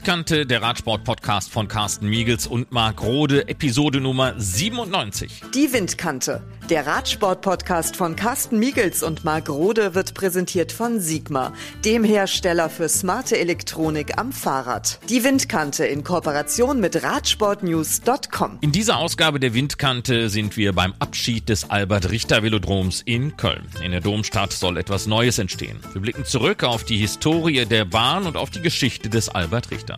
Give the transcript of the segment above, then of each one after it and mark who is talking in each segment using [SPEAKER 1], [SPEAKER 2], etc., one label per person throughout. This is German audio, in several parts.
[SPEAKER 1] Windkante, der Radsport-Podcast von Carsten Miegels und Marc Rode, Episode Nummer 97.
[SPEAKER 2] Die Windkante, der Radsport-Podcast von Carsten Miegels und Marc Rode wird präsentiert von Sigma, dem Hersteller für smarte Elektronik am Fahrrad. Die Windkante in Kooperation mit Radsportnews.com.
[SPEAKER 1] In dieser Ausgabe der Windkante sind wir beim Abschied des Albert-Richter-Velodroms in Köln. In der Domstadt soll etwas Neues entstehen. Wir blicken zurück auf die Historie der Bahn und auf die Geschichte des Albert Richter.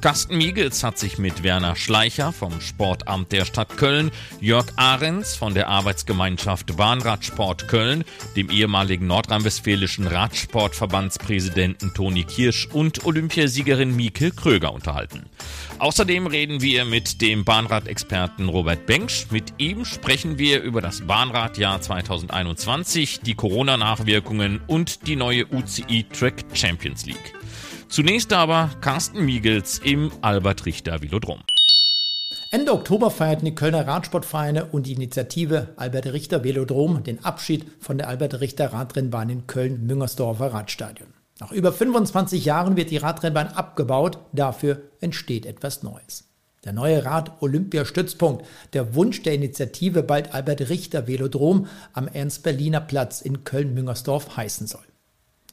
[SPEAKER 1] Carsten Miegels hat sich mit Werner Schleicher vom Sportamt der Stadt Köln, Jörg Ahrens von der Arbeitsgemeinschaft Bahnradsport Köln, dem ehemaligen nordrhein-westfälischen Radsportverbandspräsidenten Toni Kirsch und Olympiasiegerin Mieke Kröger unterhalten. Außerdem reden wir mit dem Bahnradexperten Robert Bengsch. Mit ihm sprechen wir über das Bahnradjahr 2021, die Corona-Nachwirkungen und die neue UCI Track Champions League. Zunächst aber Carsten Miegels im Albert Richter Velodrom.
[SPEAKER 3] Ende Oktober feierten die Kölner Radsportvereine und die Initiative Albert Richter Velodrom den Abschied von der Albert Richter Radrennbahn in Köln-Müngersdorfer Radstadion. Nach über 25 Jahren wird die Radrennbahn abgebaut, dafür entsteht etwas Neues. Der neue Rad-Olympiastützpunkt, der Wunsch der Initiative bald Albert Richter Velodrom am Ernst-Berliner Platz in Köln-Müngersdorf heißen soll.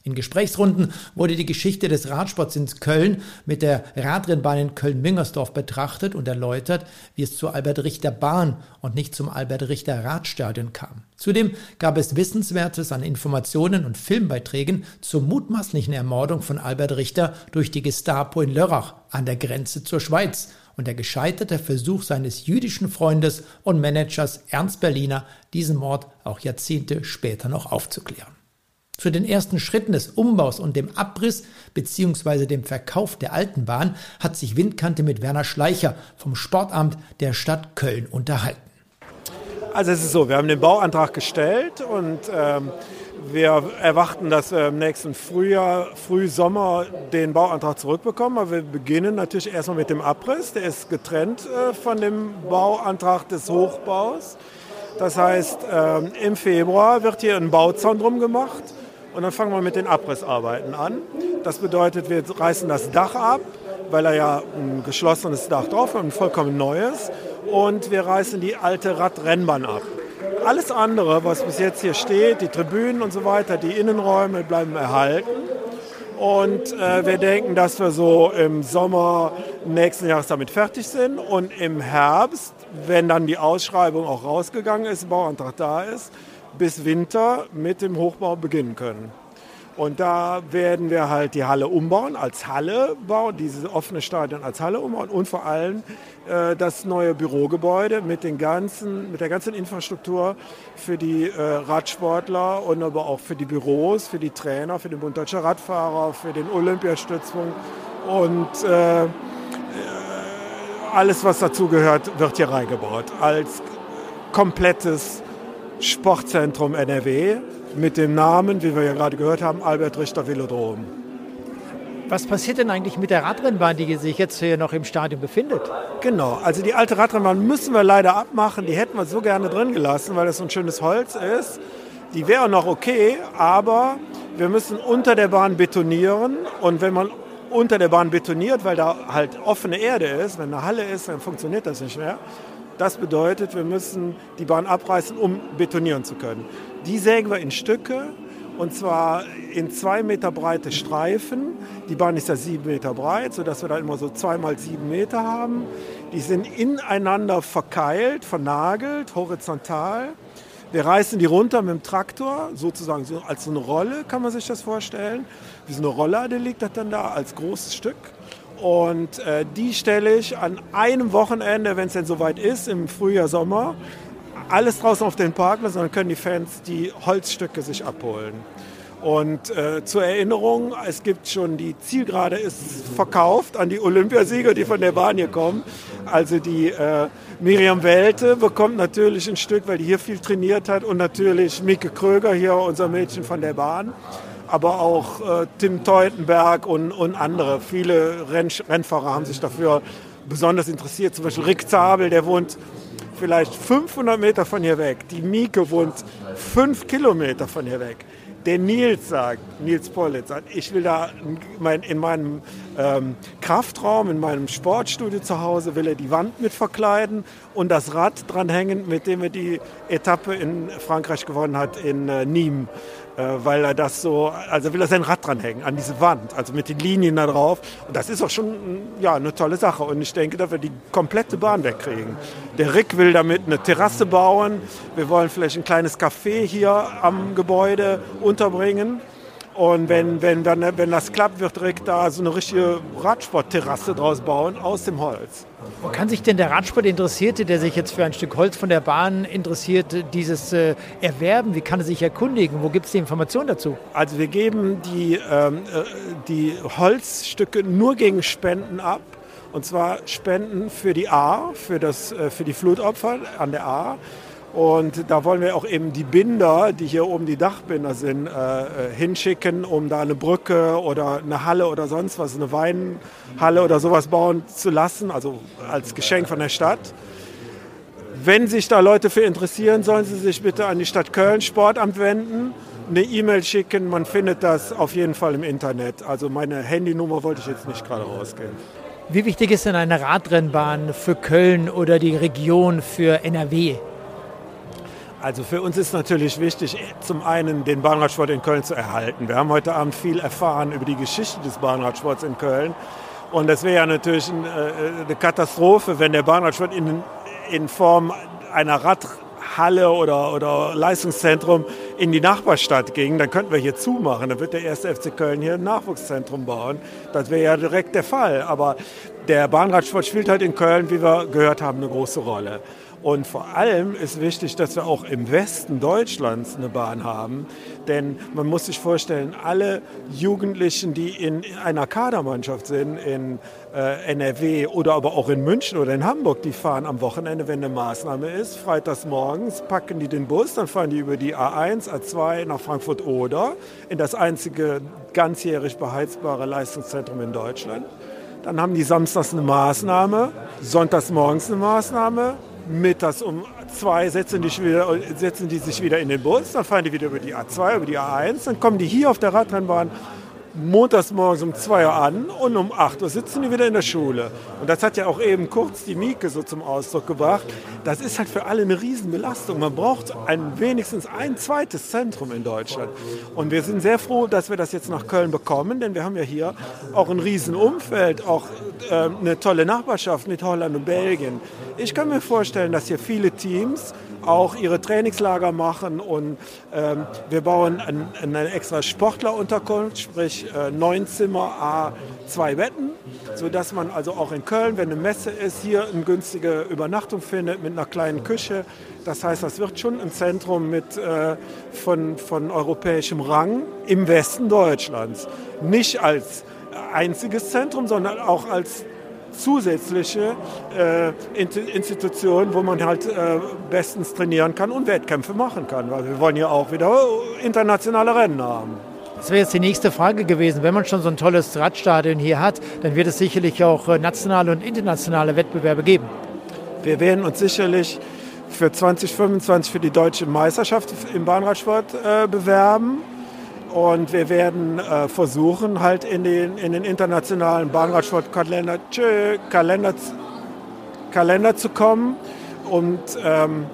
[SPEAKER 3] In Gesprächsrunden wurde die Geschichte des Radsports in Köln mit der Radrennbahn in Köln-Müngersdorf betrachtet und erläutert, wie es zur Albert-Richter-Bahn und nicht zum Albert-Richter-Radstadion kam. Zudem gab es Wissenswertes an Informationen und Filmbeiträgen zur mutmaßlichen Ermordung von Albert Richter durch die Gestapo in Lörrach an der Grenze zur Schweiz und der gescheiterte Versuch seines jüdischen Freundes und Managers Ernst Berliner, diesen Mord auch Jahrzehnte später noch aufzuklären. Zu den ersten Schritten des Umbaus und dem Abriss bzw. dem Verkauf der alten Bahn hat sich Windkante mit Werner Schleicher vom Sportamt der Stadt Köln unterhalten.
[SPEAKER 4] Also es ist so, wir haben den Bauantrag gestellt und ähm, wir erwarten, dass wir im nächsten Frühjahr, Frühsommer den Bauantrag zurückbekommen. Aber wir beginnen natürlich erstmal mit dem Abriss. Der ist getrennt äh, von dem Bauantrag des Hochbaus. Das heißt, ähm, im Februar wird hier ein Bauzaun drum gemacht und dann fangen wir mit den Abrissarbeiten an. Das bedeutet, wir reißen das Dach ab, weil er ja ein geschlossenes Dach drauf hat, ein vollkommen neues. Und wir reißen die alte Radrennbahn ab. Alles andere, was bis jetzt hier steht, die Tribünen und so weiter, die Innenräume bleiben erhalten. Und äh, wir denken, dass wir so im Sommer nächsten Jahres damit fertig sind. Und im Herbst, wenn dann die Ausschreibung auch rausgegangen ist, Bauantrag da ist, bis Winter mit dem Hochbau beginnen können. Und da werden wir halt die Halle umbauen, als Halle bauen, dieses offene Stadion als Halle umbauen und vor allem äh, das neue Bürogebäude mit, den ganzen, mit der ganzen Infrastruktur für die äh, Radsportler und aber auch für die Büros, für die Trainer, für den Bund Deutscher Radfahrer, für den Olympiastützpunkt und äh, äh alles, was dazugehört, wird hier reingebaut als komplettes Sportzentrum NRW mit dem Namen, wie wir ja gerade gehört haben, Albert Richter Velodrom.
[SPEAKER 3] Was passiert denn eigentlich mit der Radrennbahn, die sich jetzt hier noch im Stadion befindet?
[SPEAKER 4] Genau, also die alte Radrennbahn müssen wir leider abmachen. Die hätten wir so gerne drin gelassen, weil das so ein schönes Holz ist. Die wäre noch okay, aber wir müssen unter der Bahn betonieren. Und wenn man unter der Bahn betoniert, weil da halt offene Erde ist, wenn eine Halle ist, dann funktioniert das nicht mehr. Das bedeutet, wir müssen die Bahn abreißen, um betonieren zu können. Die sägen wir in Stücke und zwar in zwei Meter breite Streifen. Die Bahn ist ja sieben Meter breit, sodass wir da immer so zweimal sieben Meter haben. Die sind ineinander verkeilt, vernagelt, horizontal. Wir reißen die runter mit dem Traktor, sozusagen so als so eine Rolle, kann man sich das vorstellen. Wie so eine Rollade liegt das dann da als großes Stück. Und äh, die stelle ich an einem Wochenende, wenn es denn soweit ist, im Frühjahr, Sommer, alles draußen auf den Parkplatz und dann können die Fans die Holzstücke sich abholen. Und äh, zur Erinnerung, es gibt schon die Zielgerade ist verkauft an die Olympiasieger, die von der Bahn hier kommen. Also die äh, Miriam Welte bekommt natürlich ein Stück, weil die hier viel trainiert hat und natürlich Mieke Kröger hier, unser Mädchen von der Bahn aber auch äh, Tim Teutenberg und, und andere. Viele Renn Rennfahrer haben sich dafür besonders interessiert. Zum Beispiel Rick Zabel, der wohnt vielleicht 500 Meter von hier weg. Die Mieke wohnt 5 Kilometer von hier weg. Der Nils sagt, Nils Pollitz sagt, ich will da in meinem ähm, Kraftraum in meinem Sportstudio zu Hause, will er die Wand mit verkleiden und das Rad dranhängen, mit dem er die Etappe in Frankreich gewonnen hat, in äh, Nîmes. Äh, weil er das so, also will er sein Rad dranhängen an diese Wand, also mit den Linien da drauf. Und das ist auch schon ja, eine tolle Sache. Und ich denke, dass wir die komplette Bahn wegkriegen. Der Rick will damit eine Terrasse bauen. Wir wollen vielleicht ein kleines Café hier am Gebäude unterbringen. Und wenn, wenn, dann, wenn das klappt, wird direkt da so eine richtige Radsportterrasse draus bauen aus dem Holz.
[SPEAKER 3] Wo kann sich denn der Radsport-Interessierte, der sich jetzt für ein Stück Holz von der Bahn interessiert, dieses äh, erwerben? Wie kann er sich erkundigen? Wo gibt es die Informationen dazu?
[SPEAKER 4] Also wir geben die, ähm, äh, die Holzstücke nur gegen Spenden ab. Und zwar Spenden für die A, für, das, äh, für die Flutopfer an der A. Und da wollen wir auch eben die Binder, die hier oben die Dachbinder sind, äh, äh, hinschicken, um da eine Brücke oder eine Halle oder sonst was, eine Weinhalle oder sowas bauen zu lassen, also als Geschenk von der Stadt. Wenn sich da Leute für interessieren, sollen sie sich bitte an die Stadt Köln Sportamt wenden, eine E-Mail schicken. Man findet das auf jeden Fall im Internet. Also meine Handynummer wollte ich jetzt nicht gerade rausgeben.
[SPEAKER 3] Wie wichtig ist denn eine Radrennbahn für Köln oder die Region für NRW?
[SPEAKER 4] Also für uns ist natürlich wichtig, zum einen den Bahnradsport in Köln zu erhalten. Wir haben heute Abend viel erfahren über die Geschichte des Bahnradsports in Köln. Und das wäre ja natürlich äh, eine Katastrophe, wenn der Bahnradsport in, in Form einer Radhalle oder, oder Leistungszentrum in die Nachbarstadt ging. Dann könnten wir hier zumachen. Dann wird der erste FC Köln hier ein Nachwuchszentrum bauen. Das wäre ja direkt der Fall. Aber der Bahnradsport spielt halt in Köln, wie wir gehört haben, eine große Rolle. Und vor allem ist wichtig, dass wir auch im Westen Deutschlands eine Bahn haben. Denn man muss sich vorstellen, alle Jugendlichen, die in einer Kadermannschaft sind, in äh, NRW oder aber auch in München oder in Hamburg, die fahren am Wochenende, wenn eine Maßnahme ist, freitags morgens, packen die den Bus, dann fahren die über die A1, A2 nach Frankfurt oder in das einzige ganzjährig beheizbare Leistungszentrum in Deutschland. Dann haben die samstags eine Maßnahme, sonntags morgens eine Maßnahme, mittags um zwei setzen die, wieder, setzen die sich wieder in den Bus, dann fahren die wieder über die A2, über die A1, dann kommen die hier auf der Radrennbahn montags morgens um 2 Uhr an und um 8 Uhr sitzen die wieder in der Schule. Und das hat ja auch eben kurz die Mieke so zum Ausdruck gebracht. Das ist halt für alle eine Riesenbelastung. Man braucht ein, wenigstens ein zweites Zentrum in Deutschland. Und wir sind sehr froh, dass wir das jetzt nach Köln bekommen, denn wir haben ja hier auch ein Riesenumfeld, auch äh, eine tolle Nachbarschaft mit Holland und Belgien. Ich kann mir vorstellen, dass hier viele Teams auch ihre Trainingslager machen und ähm, wir bauen ein, eine extra Sportlerunterkunft, sprich äh, neun Zimmer, A, zwei Betten, sodass man also auch in Köln, wenn eine Messe ist, hier eine günstige Übernachtung findet mit einer kleinen Küche. Das heißt, das wird schon ein Zentrum mit, äh, von, von europäischem Rang im Westen Deutschlands. Nicht als einziges Zentrum, sondern auch als zusätzliche äh, Institution, wo man halt äh, bestens trainieren kann und Wettkämpfe machen kann. Weil wir wollen ja auch wieder internationale Rennen haben.
[SPEAKER 3] Das wäre jetzt die nächste Frage gewesen. Wenn man schon so ein tolles Radstadion hier hat, dann wird es sicherlich auch äh, nationale und internationale Wettbewerbe geben.
[SPEAKER 4] Wir werden uns sicherlich für 2025 für die deutsche Meisterschaft im Bahnradsport äh, bewerben. Und wir werden äh, versuchen, halt in den, in den internationalen Bahnradsportkalender Kalender, Kalender zu kommen und ähm,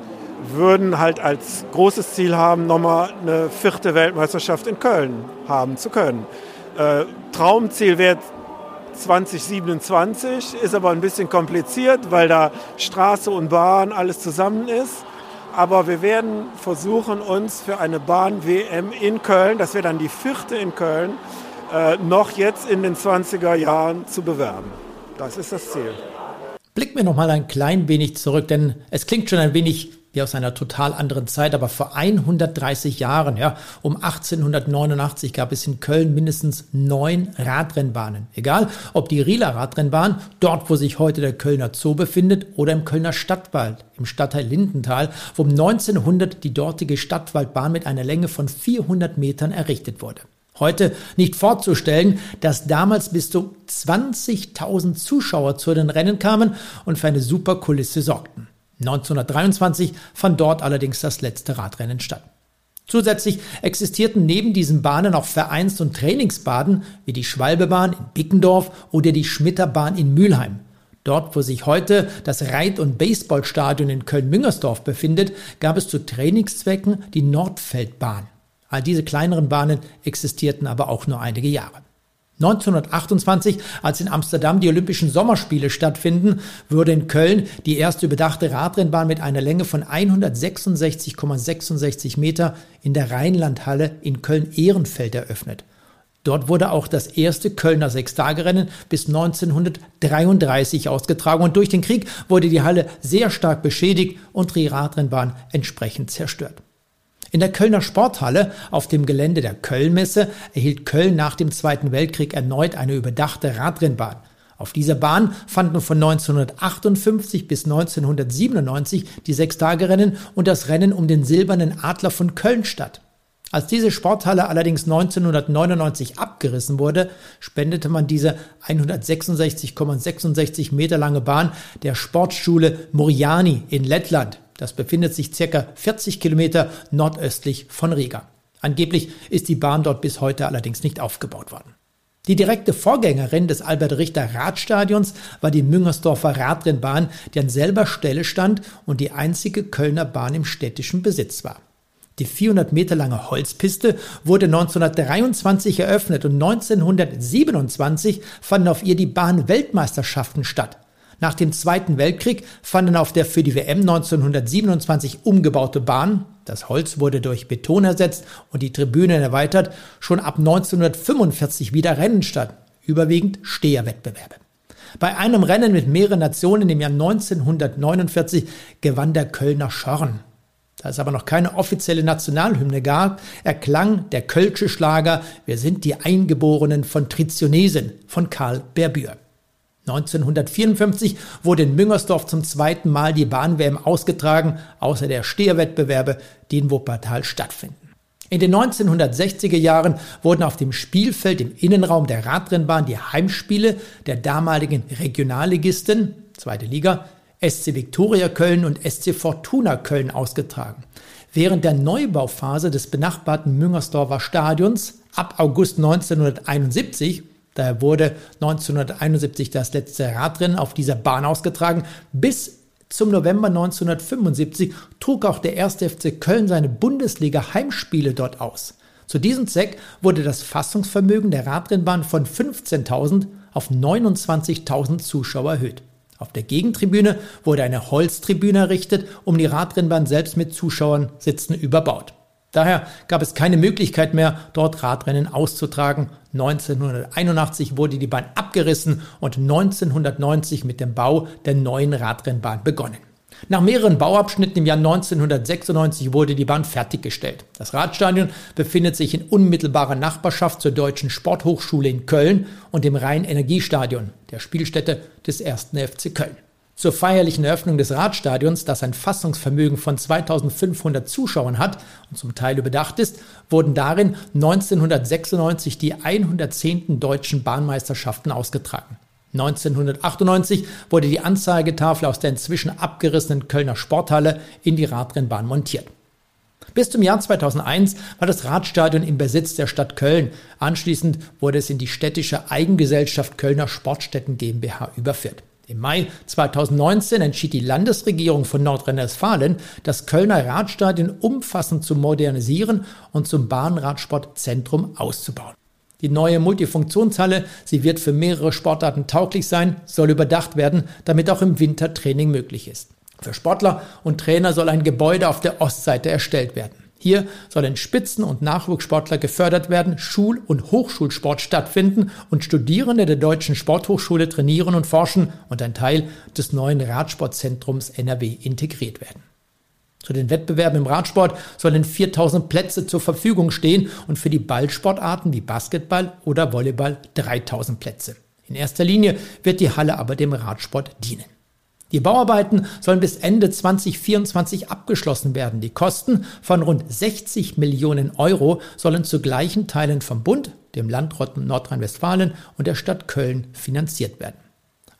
[SPEAKER 4] würden halt als großes Ziel haben, nochmal eine vierte Weltmeisterschaft in Köln haben zu können. Äh, Traumziel wäre 2027, ist aber ein bisschen kompliziert, weil da Straße und Bahn alles zusammen ist. Aber wir werden versuchen, uns für eine Bahn-WM in Köln, das wäre dann die vierte in Köln, äh, noch jetzt in den 20er Jahren zu bewerben. Das ist das Ziel.
[SPEAKER 3] Blicken wir noch mal ein klein wenig zurück, denn es klingt schon ein wenig wie aus einer total anderen Zeit, aber vor 130 Jahren, ja, um 1889 gab es in Köln mindestens neun Radrennbahnen. Egal, ob die Rieler Radrennbahn, dort wo sich heute der Kölner Zoo befindet, oder im Kölner Stadtwald, im Stadtteil Lindenthal, wo um 1900 die dortige Stadtwaldbahn mit einer Länge von 400 Metern errichtet wurde. Heute nicht vorzustellen, dass damals bis zu 20.000 Zuschauer zu den Rennen kamen und für eine super Kulisse sorgten. 1923 fand dort allerdings das letzte Radrennen statt. Zusätzlich existierten neben diesen Bahnen auch Vereins- und Trainingsbaden wie die Schwalbebahn in Bickendorf oder die Schmitterbahn in Mülheim. Dort, wo sich heute das Reit- und Baseballstadion in Köln-Müngersdorf befindet, gab es zu Trainingszwecken die Nordfeldbahn. All diese kleineren Bahnen existierten aber auch nur einige Jahre. 1928, als in Amsterdam die Olympischen Sommerspiele stattfinden, wurde in Köln die erste überdachte Radrennbahn mit einer Länge von 166,66 Meter in der Rheinlandhalle in Köln-Ehrenfeld eröffnet. Dort wurde auch das erste Kölner Sechstagerennen bis 1933 ausgetragen und durch den Krieg wurde die Halle sehr stark beschädigt und die Radrennbahn entsprechend zerstört. In der Kölner Sporthalle auf dem Gelände der Kölnmesse erhielt Köln nach dem Zweiten Weltkrieg erneut eine überdachte Radrennbahn. Auf dieser Bahn fanden von 1958 bis 1997 die Sechstagerennen und das Rennen um den Silbernen Adler von Köln statt. Als diese Sporthalle allerdings 1999 abgerissen wurde, spendete man diese 166,66 Meter lange Bahn der Sportschule Moriani in Lettland. Das befindet sich circa 40 Kilometer nordöstlich von Riga. Angeblich ist die Bahn dort bis heute allerdings nicht aufgebaut worden. Die direkte Vorgängerin des Albert Richter Radstadions war die Müngersdorfer Radrennbahn, die an selber Stelle stand und die einzige Kölner Bahn im städtischen Besitz war. Die 400 Meter lange Holzpiste wurde 1923 eröffnet und 1927 fanden auf ihr die Bahn-Weltmeisterschaften statt. Nach dem Zweiten Weltkrieg fanden auf der für die WM 1927 umgebaute Bahn, das Holz wurde durch Beton ersetzt und die Tribünen erweitert, schon ab 1945 wieder Rennen statt, überwiegend Steherwettbewerbe. Bei einem Rennen mit mehreren Nationen im Jahr 1949 gewann der Kölner Schorn. Da es aber noch keine offizielle Nationalhymne gab, erklang der Kölsche Schlager Wir sind die Eingeborenen von Tritionesen von Karl Berbür. 1954 wurde in Müngersdorf zum zweiten Mal die Bahn-WM ausgetragen, außer der Steherwettbewerbe, die in Wuppertal stattfinden. In den 1960er Jahren wurden auf dem Spielfeld im Innenraum der Radrennbahn die Heimspiele der damaligen Regionalligisten, zweite Liga, SC Viktoria Köln und SC Fortuna Köln ausgetragen. Während der Neubauphase des benachbarten Müngersdorfer Stadions ab August 1971 Daher wurde 1971 das letzte Radrennen auf dieser Bahn ausgetragen. Bis zum November 1975 trug auch der 1. FC Köln seine Bundesliga-Heimspiele dort aus. Zu diesem Zweck wurde das Fassungsvermögen der Radrennbahn von 15.000 auf 29.000 Zuschauer erhöht. Auf der Gegentribüne wurde eine Holztribüne errichtet, um die Radrennbahn selbst mit Zuschauern sitzen überbaut. Daher gab es keine Möglichkeit mehr, dort Radrennen auszutragen. 1981 wurde die Bahn abgerissen und 1990 mit dem Bau der neuen Radrennbahn begonnen. Nach mehreren Bauabschnitten im Jahr 1996 wurde die Bahn fertiggestellt. Das Radstadion befindet sich in unmittelbarer Nachbarschaft zur Deutschen Sporthochschule in Köln und dem Rhein-Energiestadion, der Spielstätte des 1. FC Köln. Zur feierlichen Eröffnung des Radstadions, das ein Fassungsvermögen von 2500 Zuschauern hat und zum Teil überdacht ist, wurden darin 1996 die 110. deutschen Bahnmeisterschaften ausgetragen. 1998 wurde die Anzeigetafel aus der inzwischen abgerissenen Kölner Sporthalle in die Radrennbahn montiert. Bis zum Jahr 2001 war das Radstadion im Besitz der Stadt Köln. Anschließend wurde es in die städtische Eigengesellschaft Kölner Sportstätten GmbH überführt. Im Mai 2019 entschied die Landesregierung von Nordrhein-Westfalen, das Kölner Radstadion umfassend zu modernisieren und zum Bahnradsportzentrum auszubauen. Die neue Multifunktionshalle, sie wird für mehrere Sportarten tauglich sein, soll überdacht werden, damit auch im Winter Training möglich ist. Für Sportler und Trainer soll ein Gebäude auf der Ostseite erstellt werden. Hier sollen Spitzen- und Nachwuchssportler gefördert werden, Schul- und Hochschulsport stattfinden und Studierende der Deutschen Sporthochschule trainieren und forschen und ein Teil des neuen Radsportzentrums NRW integriert werden. Zu den Wettbewerben im Radsport sollen 4000 Plätze zur Verfügung stehen und für die Ballsportarten wie Basketball oder Volleyball 3000 Plätze. In erster Linie wird die Halle aber dem Radsport dienen. Die Bauarbeiten sollen bis Ende 2024 abgeschlossen werden. Die Kosten von rund 60 Millionen Euro sollen zu gleichen Teilen vom Bund, dem Land Nordrhein-Westfalen und der Stadt Köln finanziert werden.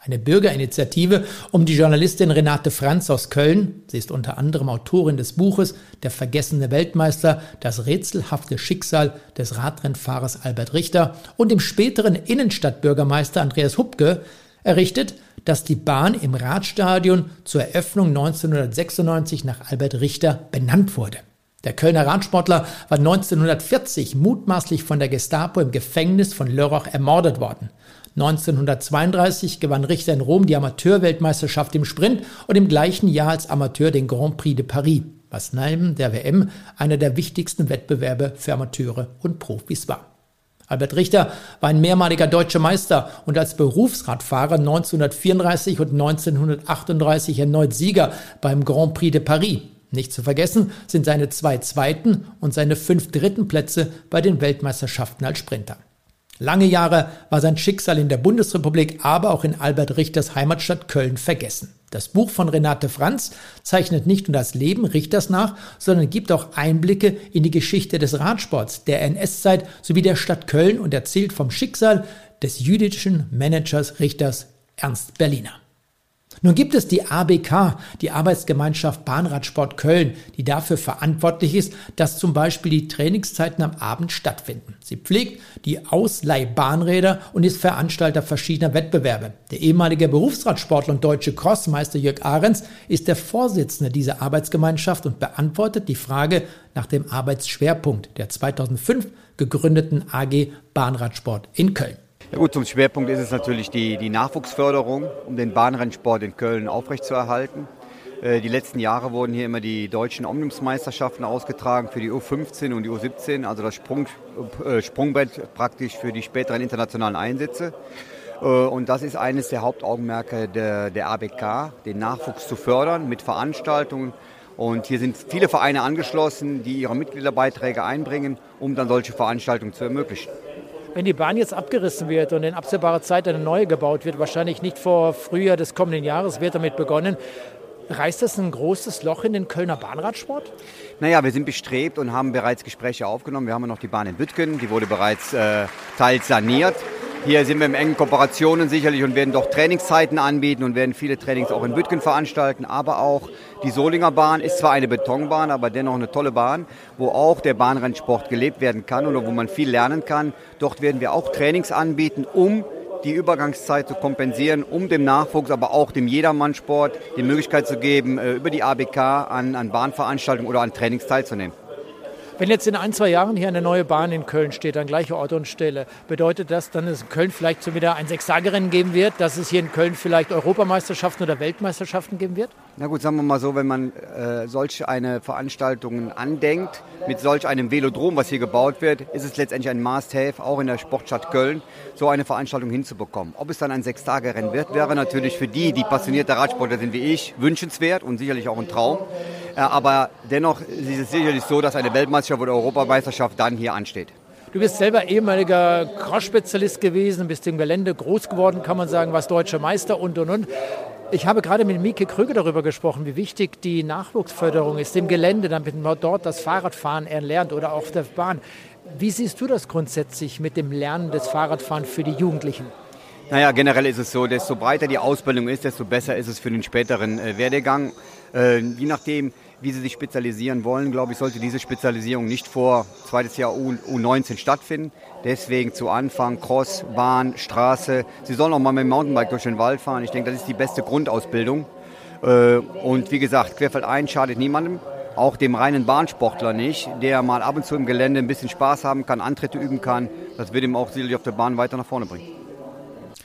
[SPEAKER 3] Eine Bürgerinitiative um die Journalistin Renate Franz aus Köln, sie ist unter anderem Autorin des Buches Der vergessene Weltmeister, das rätselhafte Schicksal des Radrennfahrers Albert Richter und dem späteren Innenstadtbürgermeister Andreas Hupke, errichtet, dass die Bahn im Radstadion zur Eröffnung 1996 nach Albert Richter benannt wurde. Der Kölner Radsportler war 1940 mutmaßlich von der Gestapo im Gefängnis von Lörrach ermordet worden. 1932 gewann Richter in Rom die Amateurweltmeisterschaft im Sprint und im gleichen Jahr als Amateur den Grand Prix de Paris, was neben der WM einer der wichtigsten Wettbewerbe für Amateure und Profis war. Albert Richter war ein mehrmaliger deutscher Meister und als Berufsradfahrer 1934 und 1938 erneut Sieger beim Grand Prix de Paris. Nicht zu vergessen sind seine zwei zweiten und seine fünf dritten Plätze bei den Weltmeisterschaften als Sprinter. Lange Jahre war sein Schicksal in der Bundesrepublik, aber auch in Albert Richters Heimatstadt Köln vergessen. Das Buch von Renate Franz zeichnet nicht nur das Leben Richters nach, sondern gibt auch Einblicke in die Geschichte des Radsports, der NS-Zeit sowie der Stadt Köln und erzählt vom Schicksal des jüdischen Managers Richters Ernst Berliner. Nun gibt es die ABK, die Arbeitsgemeinschaft Bahnradsport Köln, die dafür verantwortlich ist, dass zum Beispiel die Trainingszeiten am Abend stattfinden. Sie pflegt die Ausleihbahnräder und ist Veranstalter verschiedener Wettbewerbe. Der ehemalige Berufsradsportler und deutsche Crossmeister Jörg Ahrens ist der Vorsitzende dieser Arbeitsgemeinschaft und beantwortet die Frage nach dem Arbeitsschwerpunkt der 2005 gegründeten AG Bahnradsport in Köln.
[SPEAKER 5] Ja gut, zum Schwerpunkt ist es natürlich die, die Nachwuchsförderung, um den Bahnrennsport in Köln aufrechtzuerhalten. Äh, die letzten Jahre wurden hier immer die deutschen Omnibusmeisterschaften ausgetragen für die U15 und die U17, also das Sprung, äh, Sprungbrett praktisch für die späteren internationalen Einsätze. Äh, und das ist eines der Hauptaugenmerke der, der ABK, den Nachwuchs zu fördern mit Veranstaltungen. Und hier sind viele Vereine angeschlossen, die ihre Mitgliederbeiträge einbringen, um dann solche Veranstaltungen zu ermöglichen.
[SPEAKER 3] Wenn die Bahn jetzt abgerissen wird und in absehbarer Zeit eine neue gebaut wird, wahrscheinlich nicht vor Frühjahr des kommenden Jahres, wird damit begonnen. Reißt das ein großes Loch in den Kölner Bahnradsport?
[SPEAKER 5] Naja, wir sind bestrebt und haben bereits Gespräche aufgenommen. Wir haben noch die Bahn in Büttgen, die wurde bereits äh, teils saniert. Hier sind wir in engen Kooperationen sicherlich und werden doch Trainingszeiten anbieten und werden viele Trainings auch in Büttgen veranstalten. Aber auch die Solinger Bahn ist zwar eine Betonbahn, aber dennoch eine tolle Bahn, wo auch der Bahnrennsport gelebt werden kann oder wo man viel lernen kann. Dort werden wir auch Trainings anbieten, um die Übergangszeit zu kompensieren, um dem Nachwuchs, aber auch dem Jedermannsport die Möglichkeit zu geben, äh, über die ABK an, an Bahnveranstaltungen oder an Trainings teilzunehmen.
[SPEAKER 3] Wenn jetzt in ein, zwei Jahren hier eine neue Bahn in Köln steht, an gleicher Ort und Stelle, bedeutet das, dann es in Köln vielleicht so wieder ein Sechstagerennen geben wird, dass es hier in Köln vielleicht Europameisterschaften oder Weltmeisterschaften geben wird?
[SPEAKER 5] Na gut, sagen wir mal so, wenn man äh, solch eine Veranstaltung andenkt, mit solch einem Velodrom, was hier gebaut wird, ist es letztendlich ein Must-Have, auch in der Sportstadt Köln, so eine Veranstaltung hinzubekommen. Ob es dann ein Sechstagerennen wird, wäre natürlich für die, die passionierte Radsportler sind wie ich, wünschenswert und sicherlich auch ein Traum. Äh, aber dennoch ist es sicherlich so, dass eine Weltmeisterschaft oder Europameisterschaft dann hier ansteht.
[SPEAKER 3] Du bist selber ehemaliger Cross-Spezialist gewesen, bist im Gelände groß geworden, kann man sagen, warst deutscher Meister und und und. Ich habe gerade mit Mieke Krüger darüber gesprochen, wie wichtig die Nachwuchsförderung ist im Gelände, damit man dort das Fahrradfahren erlernt oder auf der Bahn. Wie siehst du das grundsätzlich mit dem Lernen des Fahrradfahrens für die Jugendlichen?
[SPEAKER 5] Naja, generell ist es so, desto breiter die Ausbildung ist, desto besser ist es für den späteren äh, Werdegang. Äh, je nachdem, wie sie sich spezialisieren wollen, glaube ich, sollte diese Spezialisierung nicht vor zweites Jahr U, U19 stattfinden. Deswegen zu Anfang Cross, Bahn, Straße. Sie sollen auch mal mit dem Mountainbike durch den Wald fahren. Ich denke, das ist die beste Grundausbildung. Äh, und wie gesagt, Querfeldein schadet niemandem, auch dem reinen Bahnsportler nicht, der mal ab und zu im Gelände ein bisschen Spaß haben kann, Antritte üben kann. Das wird ihm auch sicherlich auf der Bahn weiter nach vorne bringen.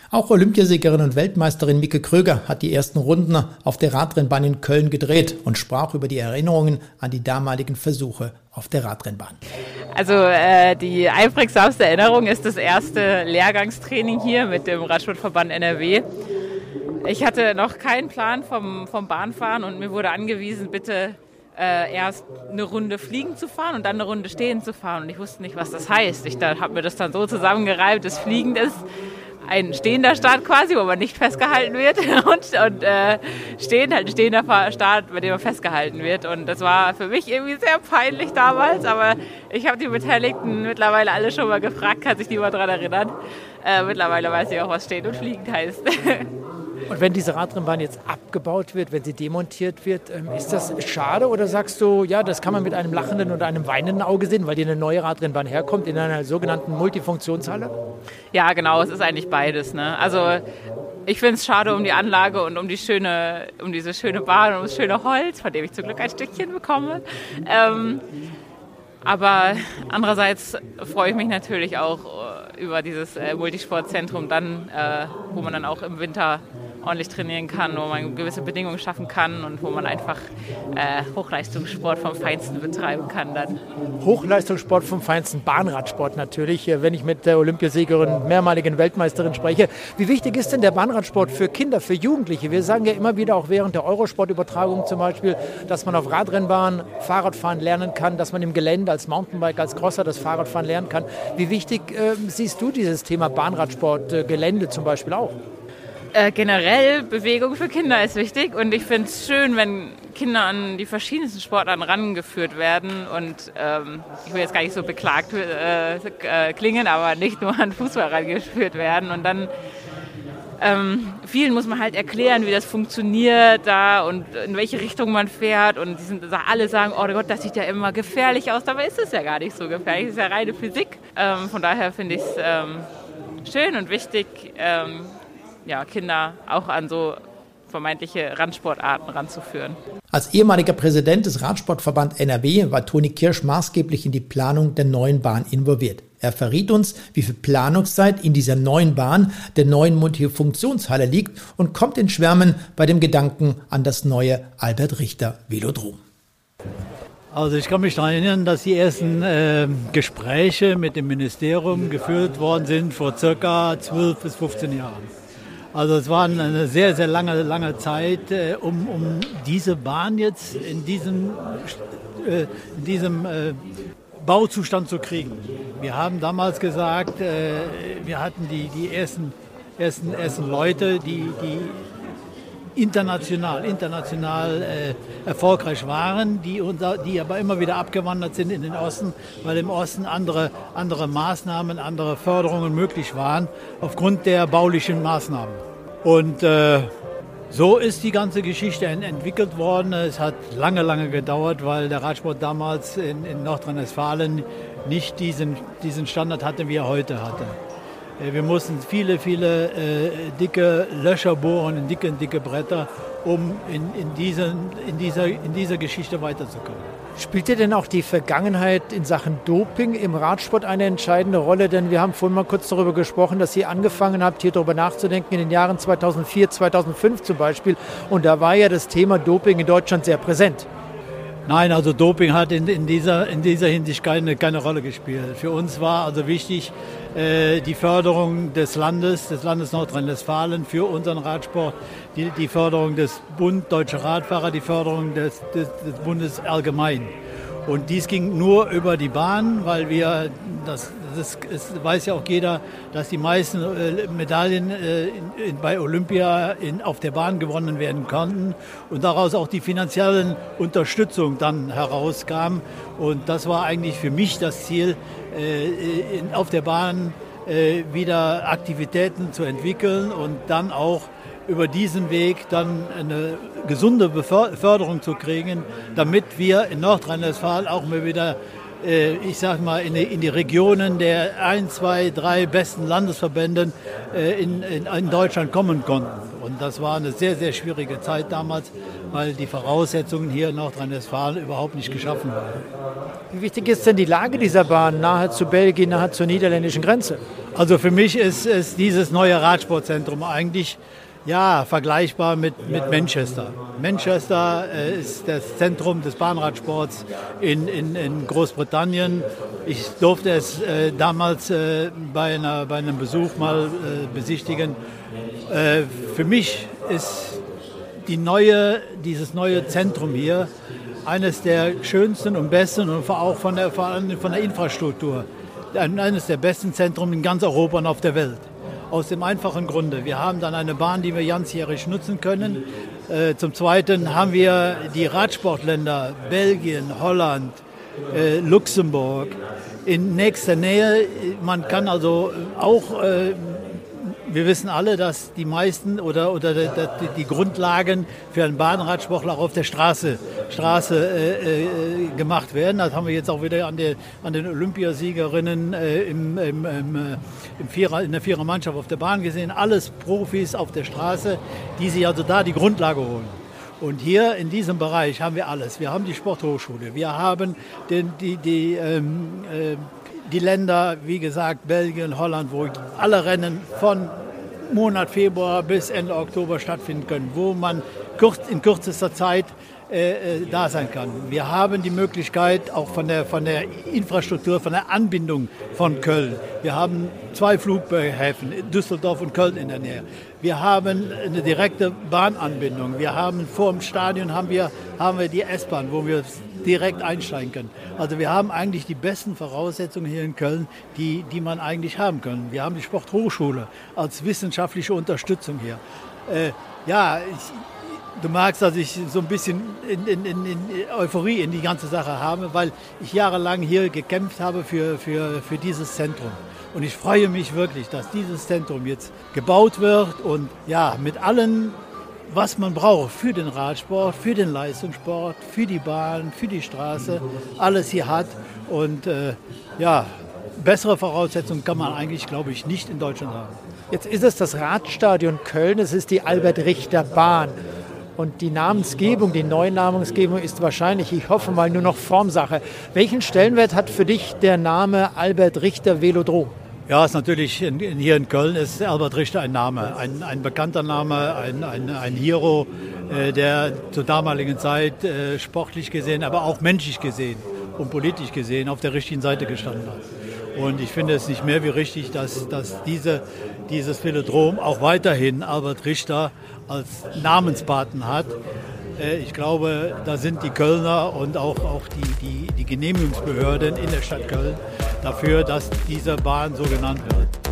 [SPEAKER 3] Auch Olympiasiegerin und Weltmeisterin Mike Kröger hat die ersten Runden auf der Radrennbahn in Köln gedreht und sprach über die Erinnerungen an die damaligen Versuche auf der Radrennbahn.
[SPEAKER 6] Also äh, die einprägsamste Erinnerung ist das erste Lehrgangstraining hier mit dem Radsportverband NRW. Ich hatte noch keinen Plan vom, vom Bahnfahren und mir wurde angewiesen, bitte äh, erst eine Runde fliegen zu fahren und dann eine Runde stehen zu fahren. Und ich wusste nicht, was das heißt. Ich habe mir das dann so zusammengereibt, das Fliegen ist ein stehender Start quasi, wo man nicht festgehalten wird und, und äh, stehen halt ein stehender Start, bei dem man festgehalten wird. Und das war für mich irgendwie sehr peinlich damals, aber ich habe die Beteiligten mittlerweile alle schon mal gefragt, kann sich niemand daran erinnern. Äh, mittlerweile weiß ich auch, was stehen und fliegend heißt.
[SPEAKER 3] Und wenn diese Radrennbahn jetzt abgebaut wird, wenn sie demontiert wird, ähm, ist das schade oder sagst du, ja, das kann man mit einem lachenden oder einem weinenden Auge sehen, weil dir eine neue Radrennbahn herkommt in einer sogenannten Multifunktionshalle?
[SPEAKER 6] Ja, genau, es ist eigentlich beides. Ne? Also ich finde es schade um die Anlage und um die schöne, um diese schöne Bahn und um das schöne Holz, von dem ich zum Glück ein Stückchen bekomme. Ähm, aber andererseits freue ich mich natürlich auch äh, über dieses äh, Multisportzentrum dann, äh, wo man dann auch im Winter ordentlich trainieren kann, wo man gewisse Bedingungen schaffen kann und wo man einfach äh, Hochleistungssport vom Feinsten betreiben kann dann.
[SPEAKER 3] Hochleistungssport vom Feinsten, Bahnradsport natürlich, wenn ich mit der Olympiasiegerin, mehrmaligen Weltmeisterin spreche. Wie wichtig ist denn der Bahnradsport für Kinder, für Jugendliche? Wir sagen ja immer wieder, auch während der Eurosport-Übertragung zum Beispiel, dass man auf Radrennbahn Fahrradfahren lernen kann, dass man im Gelände als Mountainbike, als Crosser das Fahrradfahren lernen kann. Wie wichtig äh, siehst du dieses Thema Bahnradsport, äh, Gelände zum Beispiel auch?
[SPEAKER 6] Äh, generell Bewegung für Kinder ist wichtig und ich finde es schön, wenn Kinder an die verschiedensten Sportarten rangeführt werden und ähm, ich will jetzt gar nicht so beklagt äh, äh, klingen, aber nicht nur an Fußball rangeführt werden und dann ähm, vielen muss man halt erklären, wie das funktioniert da und in welche Richtung man fährt. Und die sind, alle sagen, oh Gott, das sieht ja immer gefährlich aus. Dabei ist es ja gar nicht so gefährlich. Es ist ja reine Physik. Ähm, von daher finde ich es ähm, schön und wichtig, ähm, ja, Kinder auch an so vermeintliche Randsportarten ranzuführen.
[SPEAKER 3] Als ehemaliger Präsident des Radsportverband NRW war Toni Kirsch maßgeblich in die Planung der neuen Bahn involviert. Er verriet uns, wie viel Planungszeit in dieser neuen Bahn, der neuen Multifunktionshalle liegt und kommt in Schwärmen bei dem Gedanken an das neue Albert Richter Velodrom.
[SPEAKER 7] Also ich kann mich daran erinnern, dass die ersten äh, Gespräche mit dem Ministerium geführt worden sind vor circa 12 bis 15 Jahren. Also es war eine sehr, sehr lange, lange Zeit, äh, um, um diese Bahn jetzt in diesem, äh, in diesem äh, Bauzustand zu kriegen. Wir haben damals gesagt, äh, wir hatten die, die ersten, ersten, ersten Leute, die, die international, international äh, erfolgreich waren, die, unser, die aber immer wieder abgewandert sind in den Osten, weil im Osten andere, andere Maßnahmen, andere Förderungen möglich waren aufgrund der baulichen Maßnahmen. Und äh, so ist die ganze Geschichte entwickelt worden. Es hat lange, lange gedauert, weil der Radsport damals in, in Nordrhein-Westfalen nicht diesen, diesen Standard hatte, wie er heute hatte. Äh, wir mussten viele, viele äh, dicke Löcher bohren, in dicke, dicke Bretter, um in, in, diesen, in, dieser, in dieser Geschichte weiterzukommen.
[SPEAKER 3] Spielte denn auch die Vergangenheit in Sachen Doping im Radsport eine entscheidende Rolle? Denn wir haben vorhin mal kurz darüber gesprochen, dass ihr angefangen habt, hier darüber nachzudenken, in den Jahren 2004, 2005 zum Beispiel. Und da war ja das Thema Doping in Deutschland sehr präsent.
[SPEAKER 7] Nein, also Doping hat in, in, dieser, in dieser Hinsicht keine, keine Rolle gespielt. Für uns war also wichtig die Förderung des Landes, des Landes Nordrhein-Westfalen für unseren Radsport, die, die Förderung des Bund Deutscher Radfahrer, die Förderung des, des, des Bundes allgemein. Und dies ging nur über die Bahn, weil wir, das, das, das weiß ja auch jeder, dass die meisten äh, Medaillen äh, in, in, bei Olympia in, auf der Bahn gewonnen werden konnten und daraus auch die finanziellen Unterstützung dann herauskam. Und das war eigentlich für mich das Ziel, äh, in, auf der Bahn äh, wieder Aktivitäten zu entwickeln und dann auch über diesen Weg dann eine gesunde Förderung zu kriegen, damit wir in Nordrhein-Westfalen auch mal wieder, ich sag mal, in die, in die, Regionen der ein, zwei, drei besten Landesverbände äh, in, in, in Deutschland kommen konnten. Und das war eine sehr, sehr schwierige Zeit damals, weil die Voraussetzungen hier in Nordrhein-Westfalen überhaupt nicht geschaffen waren.
[SPEAKER 3] Wie wichtig ist denn die Lage dieser Bahn nahe zu Belgien, nahe zur niederländischen Grenze?
[SPEAKER 7] Also für mich ist, ist dieses neue Radsportzentrum eigentlich ja, vergleichbar mit, mit Manchester. Manchester äh, ist das Zentrum des Bahnradsports in, in, in Großbritannien. Ich durfte es äh, damals äh, bei, einer, bei einem Besuch mal äh, besichtigen. Äh, für mich ist die neue, dieses neue Zentrum hier eines der schönsten und besten und auch von der, von der Infrastruktur. Eines der besten Zentren in ganz Europa und auf der Welt. Aus dem einfachen Grunde, wir haben dann eine Bahn, die wir ganzjährig nutzen können. Äh, zum Zweiten haben wir die Radsportländer Belgien, Holland, äh, Luxemburg in nächster Nähe. Man kann also auch äh, wir wissen alle, dass die meisten oder, oder die, die Grundlagen für einen Bahnradsportler auch auf der Straße, Straße äh, äh, gemacht werden. Das haben wir jetzt auch wieder an, der, an den Olympiasiegerinnen äh, im, im, im, äh, im Vierer, in der Vierermannschaft auf der Bahn gesehen. Alles Profis auf der Straße, die sich also da die Grundlage holen. Und hier in diesem Bereich haben wir alles. Wir haben die Sporthochschule, wir haben den, die, die, ähm, äh, die Länder, wie gesagt, Belgien, Holland, wo alle Rennen von Monat Februar bis Ende Oktober stattfinden können, wo man in kürzester Zeit äh, äh, da sein kann. Wir haben die Möglichkeit auch von der, von der Infrastruktur, von der Anbindung von Köln. Wir haben zwei Flughäfen, Düsseldorf und Köln in der Nähe. Wir haben eine direkte Bahnanbindung. Wir haben vor dem Stadion haben wir, haben wir die S-Bahn, wo wir direkt einsteigen können. Also wir haben eigentlich die besten Voraussetzungen hier in Köln, die, die man eigentlich haben kann. Wir haben die Sporthochschule als wissenschaftliche Unterstützung hier. Äh, ja, ich, Du merkst, dass ich so ein bisschen in, in, in, Euphorie in die ganze Sache habe, weil ich jahrelang hier gekämpft habe für, für, für dieses Zentrum. Und ich freue mich wirklich, dass dieses Zentrum jetzt gebaut wird und ja, mit allen, was man braucht für den Radsport, für den Leistungssport, für die Bahn, für die Straße, alles hier hat. Und äh, ja, bessere Voraussetzungen kann man eigentlich, glaube ich, nicht in Deutschland haben.
[SPEAKER 3] Jetzt ist es das Radstadion Köln, es ist die Albert-Richter-Bahn. Und die Namensgebung, die Neunamensgebung ist wahrscheinlich, ich hoffe mal, nur noch Formsache. Welchen Stellenwert hat für dich der Name Albert Richter Velodrom?
[SPEAKER 7] Ja, ist natürlich in, hier in Köln ist Albert Richter ein Name, ein, ein bekannter Name, ein, ein, ein Hero, äh, der zur damaligen Zeit äh, sportlich gesehen, aber auch menschlich gesehen und politisch gesehen auf der richtigen Seite gestanden hat. Und ich finde es nicht mehr wie richtig, dass, dass diese, dieses Velodrom auch weiterhin Albert Richter als Namenspaten hat. Äh, ich glaube, da sind die Kölner und auch, auch die, die, die Genehmigungsbehörden in der Stadt Köln dafür, dass diese Bahn so genannt wird.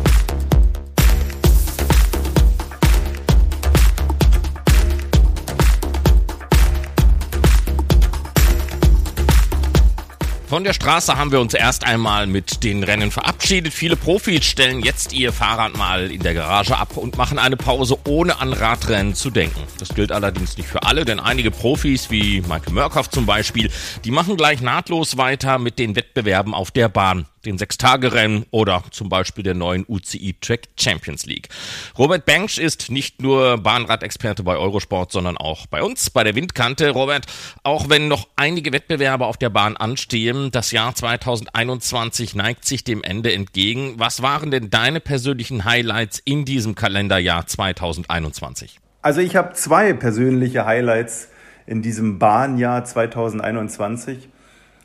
[SPEAKER 1] Von der Straße haben wir uns erst einmal mit den Rennen verabschiedet. Viele Profis stellen jetzt ihr Fahrrad mal in der Garage ab und machen eine Pause, ohne an Radrennen zu denken. Das gilt allerdings nicht für alle, denn einige Profis, wie Michael Murkoff zum Beispiel, die machen gleich nahtlos weiter mit den Wettbewerben auf der Bahn den Sechstagerennen oder zum Beispiel der neuen UCI Track Champions League. Robert Bengsch ist nicht nur Bahnradexperte bei Eurosport, sondern auch bei uns bei der Windkante. Robert, auch wenn noch einige Wettbewerbe auf der Bahn anstehen, das Jahr 2021 neigt sich dem Ende entgegen. Was waren denn deine persönlichen Highlights in diesem Kalenderjahr 2021?
[SPEAKER 8] Also ich habe zwei persönliche Highlights in diesem Bahnjahr 2021.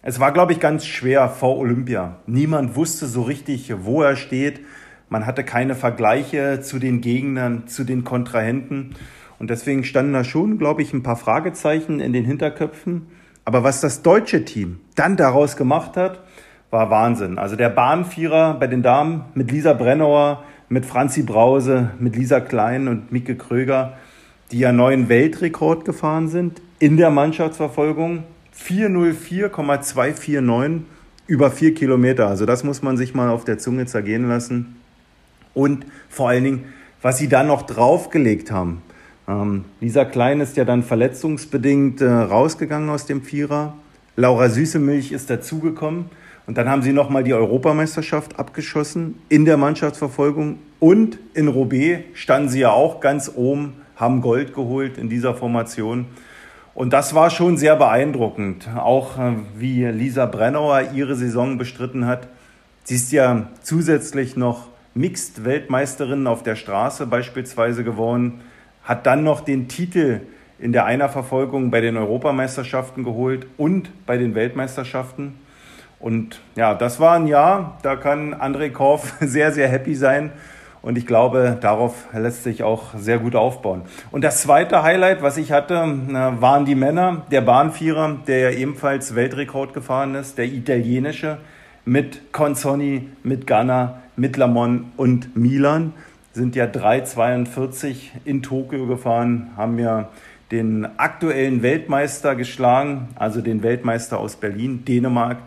[SPEAKER 8] Es war, glaube ich, ganz schwer vor Olympia. Niemand wusste so richtig, wo er steht. Man hatte keine Vergleiche zu den Gegnern, zu den Kontrahenten. Und deswegen standen da schon, glaube ich, ein paar Fragezeichen in den Hinterköpfen. Aber was das deutsche Team dann daraus gemacht hat, war Wahnsinn. Also der Bahnvierer bei den Damen mit Lisa Brennauer, mit Franzi Brause, mit Lisa Klein und Micke Kröger, die ja neuen Weltrekord gefahren sind in der Mannschaftsverfolgung 404,249 über vier Kilometer. Also das muss man sich mal auf der Zunge zergehen lassen. Und vor allen Dingen, was sie da noch draufgelegt haben. Ähm, Lisa Klein ist ja dann verletzungsbedingt äh, rausgegangen aus dem Vierer. Laura Süßemilch ist dazugekommen. Und dann haben sie nochmal die Europameisterschaft abgeschossen in der Mannschaftsverfolgung. Und in Roubaix standen sie ja auch ganz oben, haben Gold geholt in dieser Formation. Und das war schon sehr beeindruckend, auch äh, wie Lisa Brennauer ihre Saison bestritten hat. Sie ist ja zusätzlich noch Mixed-Weltmeisterin auf der Straße beispielsweise geworden, hat dann noch den Titel in der Einerverfolgung bei den Europameisterschaften geholt und bei den Weltmeisterschaften. Und ja, das war ein Jahr, da kann André Korf sehr, sehr happy sein. Und ich glaube, darauf lässt sich auch sehr gut aufbauen. Und das zweite Highlight, was ich hatte, waren die Männer. Der Bahnvierer, der ja ebenfalls Weltrekord gefahren ist, der italienische, mit Consoni, mit Ghana, mit Lamon und Milan. Sind ja 3,42 in Tokio gefahren, haben ja den aktuellen Weltmeister geschlagen, also den Weltmeister aus Berlin, Dänemark.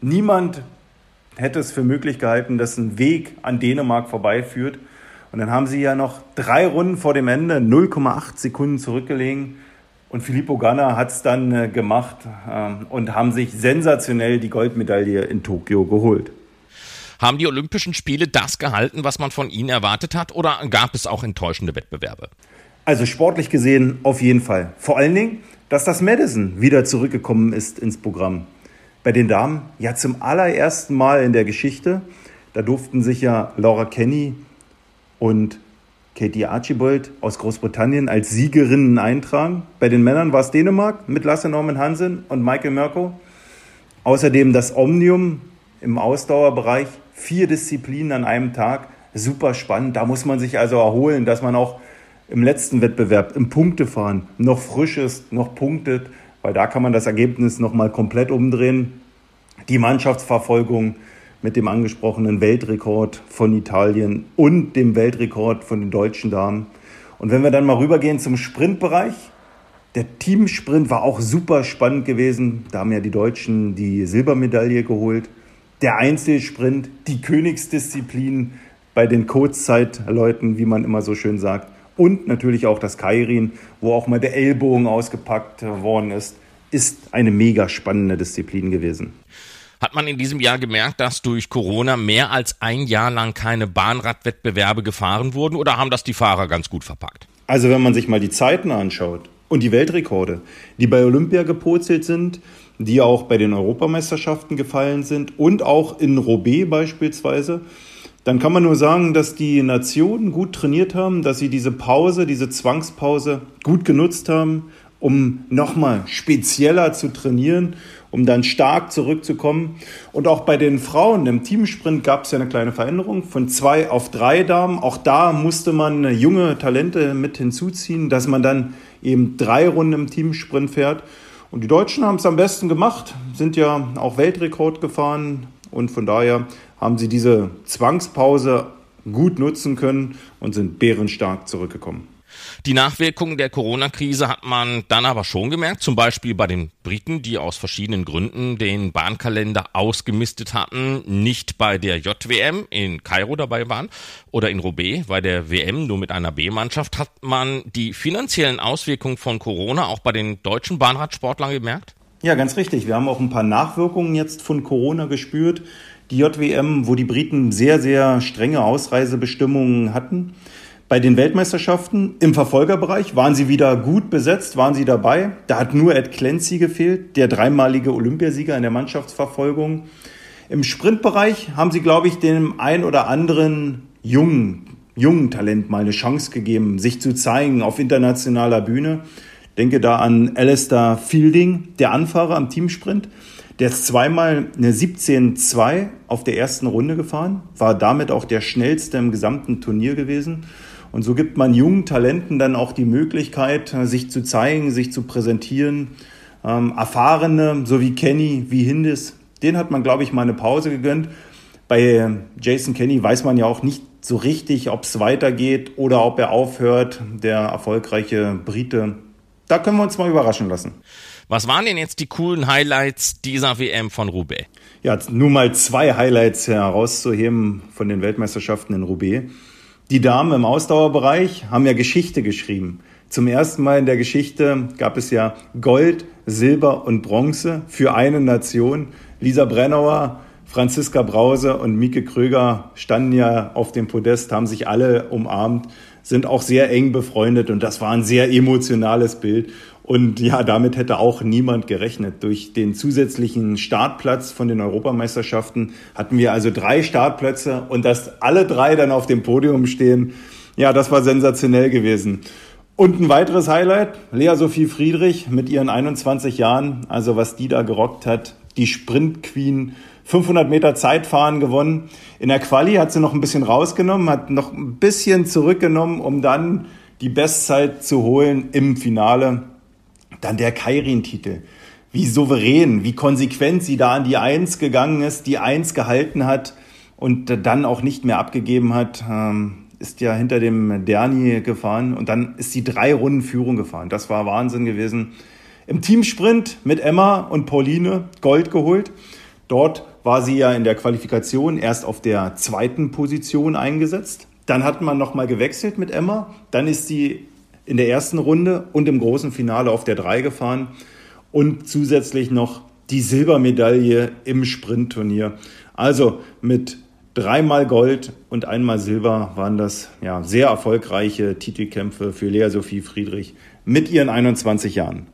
[SPEAKER 8] Niemand hätte es für möglich gehalten, dass ein Weg an Dänemark vorbeiführt. Und dann haben sie ja noch drei Runden vor dem Ende 0,8 Sekunden zurückgelegen. Und Filippo Ganna hat es dann äh, gemacht ähm, und haben sich sensationell die Goldmedaille in Tokio geholt.
[SPEAKER 1] Haben die Olympischen Spiele das gehalten, was man von ihnen erwartet hat, oder gab es auch enttäuschende Wettbewerbe?
[SPEAKER 8] Also sportlich gesehen auf jeden Fall. Vor allen Dingen, dass das Madison wieder zurückgekommen ist ins Programm. Bei den Damen ja zum allerersten Mal in der Geschichte. Da durften sich ja Laura Kenny und Katie Archibald aus Großbritannien als Siegerinnen eintragen. Bei den Männern war es Dänemark mit Lasse Norman Hansen und Michael Mirko. Außerdem das Omnium im Ausdauerbereich. Vier Disziplinen an einem Tag. Super spannend. Da muss man sich also erholen, dass man auch im letzten Wettbewerb im Punktefahren noch frisch ist, noch punktet, weil da kann man das Ergebnis nochmal komplett umdrehen. Die Mannschaftsverfolgung mit dem angesprochenen Weltrekord von Italien und dem Weltrekord von den deutschen Damen. Und wenn wir dann mal rübergehen zum Sprintbereich, der Teamsprint war auch super spannend gewesen. Da haben ja die Deutschen die Silbermedaille geholt. Der Einzelsprint, die Königsdisziplin bei den Kurzzeitleuten, wie man immer so schön sagt. Und natürlich auch das Kairin, wo auch mal der Ellbogen ausgepackt worden ist, ist eine mega spannende Disziplin gewesen.
[SPEAKER 1] Hat man in diesem Jahr gemerkt, dass durch Corona mehr als ein Jahr lang keine Bahnradwettbewerbe gefahren wurden oder haben das die Fahrer ganz gut verpackt?
[SPEAKER 8] Also wenn man sich mal die Zeiten anschaut und die Weltrekorde, die bei Olympia gepurzelt sind, die auch bei den Europameisterschaften gefallen sind und auch in Roubaix beispielsweise, dann kann man nur sagen, dass die Nationen gut trainiert haben, dass sie diese Pause, diese Zwangspause gut genutzt haben, um nochmal spezieller zu trainieren um dann stark zurückzukommen. Und auch bei den Frauen im Teamsprint gab es ja eine kleine Veränderung von zwei auf drei Damen. Auch da musste man junge Talente mit hinzuziehen, dass man dann eben drei Runden im Teamsprint fährt. Und die Deutschen haben es am besten gemacht, sind ja auch Weltrekord gefahren und von daher haben sie diese Zwangspause gut nutzen können und sind bärenstark zurückgekommen.
[SPEAKER 1] Die Nachwirkungen der Corona-Krise hat man dann aber schon gemerkt, zum Beispiel bei den Briten, die aus verschiedenen Gründen den Bahnkalender ausgemistet hatten, nicht bei der JWM in Kairo dabei waren oder in Roubaix, bei der WM nur mit einer B-Mannschaft, hat man die finanziellen Auswirkungen von Corona auch bei den deutschen Bahnradsportlern gemerkt?
[SPEAKER 8] Ja, ganz richtig. Wir haben auch ein paar Nachwirkungen jetzt von Corona gespürt. Die JWM, wo die Briten sehr, sehr strenge Ausreisebestimmungen hatten. Bei den Weltmeisterschaften im Verfolgerbereich waren sie wieder gut besetzt, waren sie dabei. Da hat nur Ed Clancy gefehlt, der dreimalige Olympiasieger in der Mannschaftsverfolgung. Im Sprintbereich haben sie, glaube ich, dem ein oder anderen jungen, jungen Talent mal eine Chance gegeben, sich zu zeigen auf internationaler Bühne. Denke da an Alistair Fielding, der Anfahrer am Teamsprint. Der ist zweimal eine 17-2 auf der ersten Runde gefahren, war damit auch der schnellste im gesamten Turnier gewesen. Und so gibt man jungen Talenten dann auch die Möglichkeit, sich zu zeigen, sich zu präsentieren. Ähm, Erfahrene, so wie Kenny, wie Hindis, den hat man, glaube ich, mal eine Pause gegönnt. Bei Jason Kenny weiß man ja auch nicht so richtig, ob es weitergeht oder ob er aufhört, der erfolgreiche Brite. Da können wir uns mal überraschen lassen.
[SPEAKER 1] Was waren denn jetzt die coolen Highlights dieser WM von Roubaix?
[SPEAKER 8] Ja, nur mal zwei Highlights herauszuheben von den Weltmeisterschaften in Roubaix. Die Damen im Ausdauerbereich haben ja Geschichte geschrieben. Zum ersten Mal in der Geschichte gab es ja Gold, Silber und Bronze für eine Nation. Lisa Brennauer, Franziska Brause und Mieke Kröger standen ja auf dem Podest, haben sich alle umarmt, sind auch sehr eng befreundet und das war ein sehr emotionales Bild. Und ja, damit hätte auch niemand gerechnet. Durch den zusätzlichen Startplatz von den Europameisterschaften hatten wir also drei Startplätze und dass alle drei dann auf dem Podium stehen, ja, das war sensationell gewesen. Und ein weiteres Highlight, Lea Sophie Friedrich mit ihren 21 Jahren, also was die da gerockt hat, die Sprint Queen, 500 Meter Zeitfahren gewonnen. In der Quali hat sie noch ein bisschen rausgenommen, hat noch ein bisschen zurückgenommen, um dann die Bestzeit zu holen im Finale. Dann der Kairin-Titel. Wie souverän, wie konsequent sie da an die Eins gegangen ist, die Eins gehalten hat und dann auch nicht mehr abgegeben hat. Ähm, ist ja hinter dem Derni gefahren und dann ist sie drei Runden Führung gefahren. Das war Wahnsinn gewesen. Im Teamsprint mit Emma und Pauline Gold geholt. Dort war sie ja in der Qualifikation erst auf der zweiten Position eingesetzt. Dann hat man nochmal gewechselt mit Emma. Dann ist sie in der ersten Runde und im großen Finale auf der 3 gefahren. Und zusätzlich noch die Silbermedaille im Sprintturnier. Also mit dreimal Gold und einmal Silber waren das ja, sehr erfolgreiche Titelkämpfe für Lea Sophie Friedrich mit ihren 21 Jahren.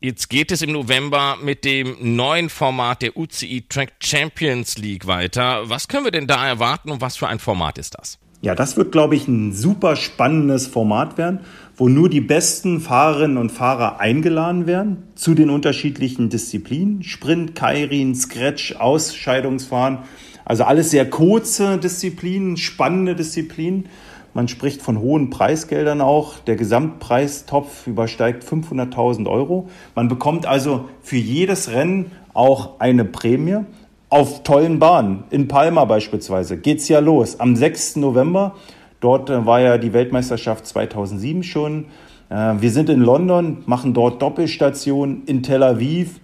[SPEAKER 1] Jetzt geht es im November mit dem neuen Format der UCI Track Champions League weiter. Was können wir denn da erwarten und was für ein Format ist das?
[SPEAKER 8] Ja, das wird, glaube ich, ein super spannendes Format werden, wo nur die besten Fahrerinnen und Fahrer eingeladen werden zu den unterschiedlichen Disziplinen. Sprint, Kairin, Scratch, Ausscheidungsfahren. Also alles sehr kurze Disziplinen, spannende Disziplinen. Man spricht von hohen Preisgeldern auch. Der Gesamtpreistopf übersteigt 500.000 Euro. Man bekommt also für jedes Rennen auch eine Prämie auf tollen Bahnen. In Palma beispielsweise geht es ja los am 6. November. Dort äh, war ja die Weltmeisterschaft 2007 schon. Äh, wir sind in London, machen dort Doppelstationen in Tel Aviv,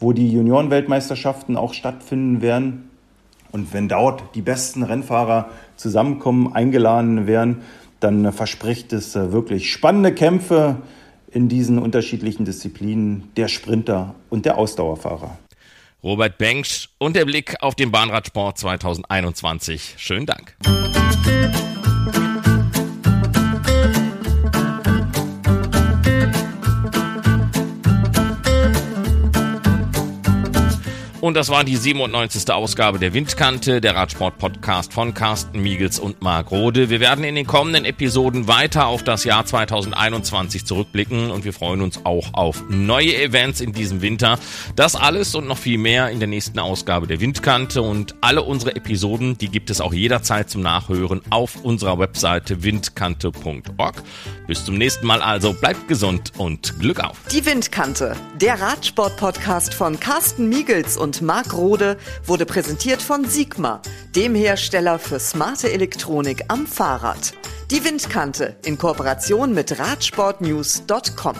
[SPEAKER 8] wo die Juniorenweltmeisterschaften auch stattfinden werden. Und wenn dort die besten Rennfahrer zusammenkommen, eingeladen werden, dann verspricht es äh, wirklich spannende Kämpfe in diesen unterschiedlichen Disziplinen der Sprinter und der Ausdauerfahrer.
[SPEAKER 1] Robert Bengsch und der Blick auf den Bahnradsport 2021. Schönen Dank. Und das war die 97. Ausgabe der Windkante, der Radsport-Podcast von Carsten Miegels und Marc Rode. Wir werden in den kommenden Episoden weiter auf das Jahr 2021 zurückblicken und wir freuen uns auch auf neue Events in diesem Winter. Das alles und noch viel mehr in der nächsten Ausgabe der Windkante und alle unsere Episoden, die gibt es auch jederzeit zum Nachhören auf unserer Webseite windkante.org. Bis zum nächsten Mal also, bleibt gesund und Glück auf.
[SPEAKER 2] Die Windkante, der Radsport-Podcast von Carsten Miegels und Marc Rode wurde präsentiert von Sigma, dem Hersteller für smarte Elektronik am Fahrrad. Die Windkante in Kooperation mit Radsportnews.com.